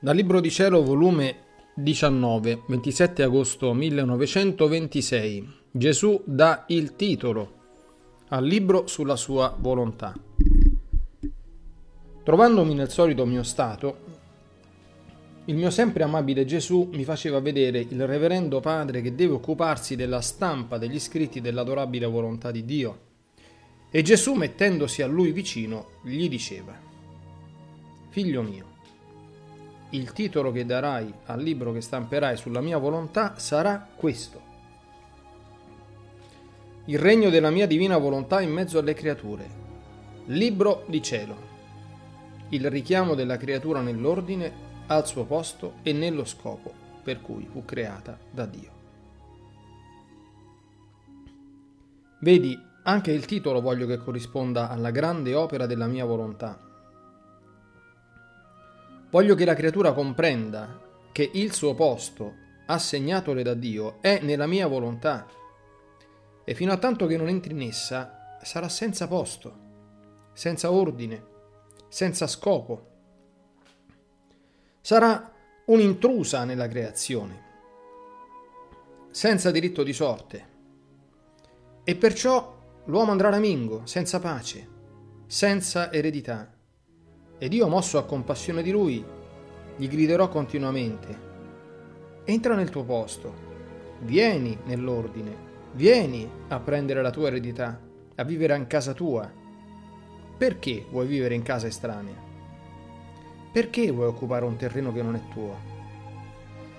Dal Libro di Cielo, volume 19, 27 agosto 1926. Gesù dà il titolo al libro sulla sua volontà. Trovandomi nel solito mio stato, il mio sempre amabile Gesù mi faceva vedere il reverendo padre che deve occuparsi della stampa degli scritti dell'adorabile volontà di Dio. E Gesù, mettendosi a lui vicino, gli diceva, Figlio mio, il titolo che darai al libro che stamperai sulla mia volontà sarà questo. Il regno della mia divina volontà in mezzo alle creature. Libro di cielo. Il richiamo della creatura nell'ordine, al suo posto e nello scopo per cui fu creata da Dio. Vedi, anche il titolo voglio che corrisponda alla grande opera della mia volontà Voglio che la creatura comprenda che il suo posto, assegnatole da Dio, è nella mia volontà e fino a tanto che non entri in essa sarà senza posto, senza ordine, senza scopo. Sarà un'intrusa nella creazione, senza diritto di sorte. E perciò l'uomo andrà ramingo, senza pace, senza eredità ed io, mosso a compassione di lui, gli griderò continuamente, entra nel tuo posto, vieni nell'ordine, vieni a prendere la tua eredità, a vivere in casa tua. Perché vuoi vivere in casa estranea? Perché vuoi occupare un terreno che non è tuo?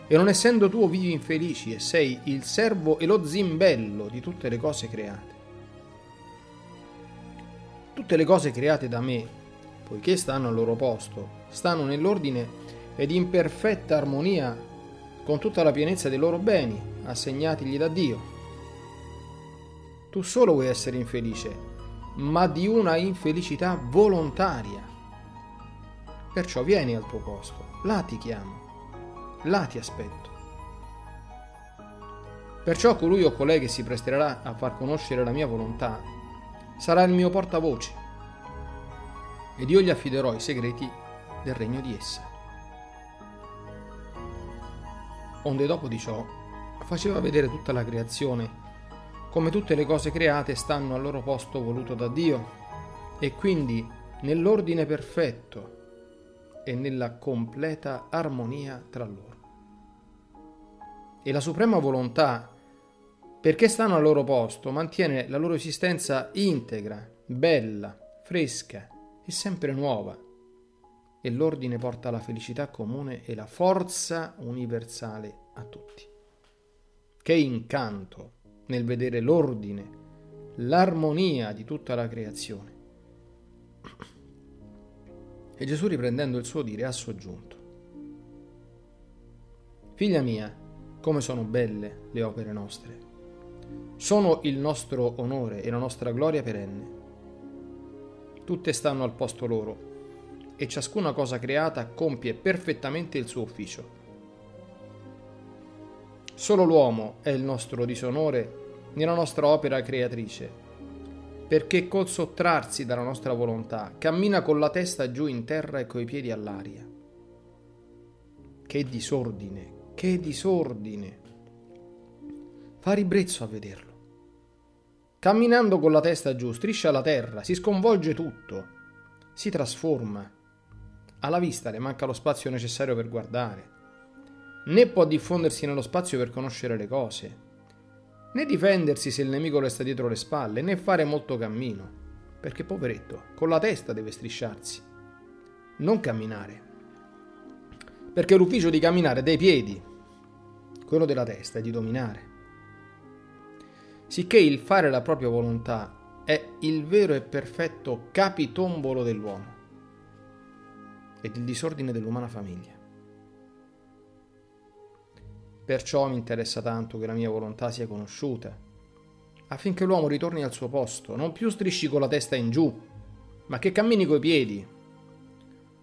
E non essendo tuo vivi infelici e sei il servo e lo zimbello di tutte le cose create. Tutte le cose create da me poiché stanno al loro posto, stanno nell'ordine ed in perfetta armonia con tutta la pienezza dei loro beni assegnatigli da Dio. Tu solo vuoi essere infelice, ma di una infelicità volontaria. Perciò vieni al tuo posto, là ti chiamo, là ti aspetto. Perciò colui o colei che si presterà a far conoscere la mia volontà sarà il mio portavoce ed io gli affiderò i segreti del regno di essa. Onde dopo di ciò faceva vedere tutta la creazione, come tutte le cose create stanno al loro posto voluto da Dio, e quindi nell'ordine perfetto e nella completa armonia tra loro. E la suprema volontà, perché stanno al loro posto, mantiene la loro esistenza integra, bella, fresca, è sempre nuova e l'ordine porta la felicità comune e la forza universale a tutti. Che incanto nel vedere l'ordine, l'armonia di tutta la creazione. E Gesù riprendendo il suo dire ha soggiunto. Figlia mia, come sono belle le opere nostre. Sono il nostro onore e la nostra gloria perenne tutte stanno al posto loro e ciascuna cosa creata compie perfettamente il suo ufficio. Solo l'uomo è il nostro disonore nella nostra opera creatrice, perché col sottrarsi dalla nostra volontà cammina con la testa giù in terra e coi piedi all'aria. Che disordine, che disordine! Fa ribrezzo a vederlo. Camminando con la testa giù, striscia la terra, si sconvolge tutto, si trasforma. Alla vista le manca lo spazio necessario per guardare, né può diffondersi nello spazio per conoscere le cose, né difendersi se il nemico le sta dietro le spalle, né fare molto cammino, perché poveretto, con la testa deve strisciarsi, non camminare. Perché l'ufficio di camminare è dei piedi, quello della testa è di dominare sicché il fare la propria volontà è il vero e perfetto capitombolo dell'uomo ed il disordine dell'umana famiglia. Perciò mi interessa tanto che la mia volontà sia conosciuta, affinché l'uomo ritorni al suo posto, non più strisci con la testa in giù, ma che cammini coi piedi.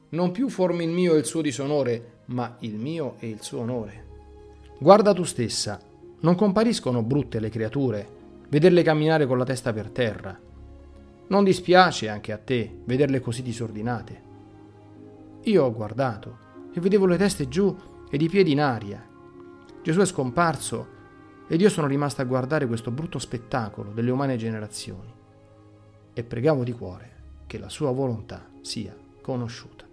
Non più formi il mio e il suo disonore, ma il mio e il suo onore. Guarda tu stessa, non compariscono brutte le creature, vederle camminare con la testa per terra. Non dispiace anche a te vederle così disordinate. Io ho guardato e vedevo le teste giù ed i piedi in aria. Gesù è scomparso ed io sono rimasto a guardare questo brutto spettacolo delle umane generazioni e pregavo di cuore che la sua volontà sia conosciuta.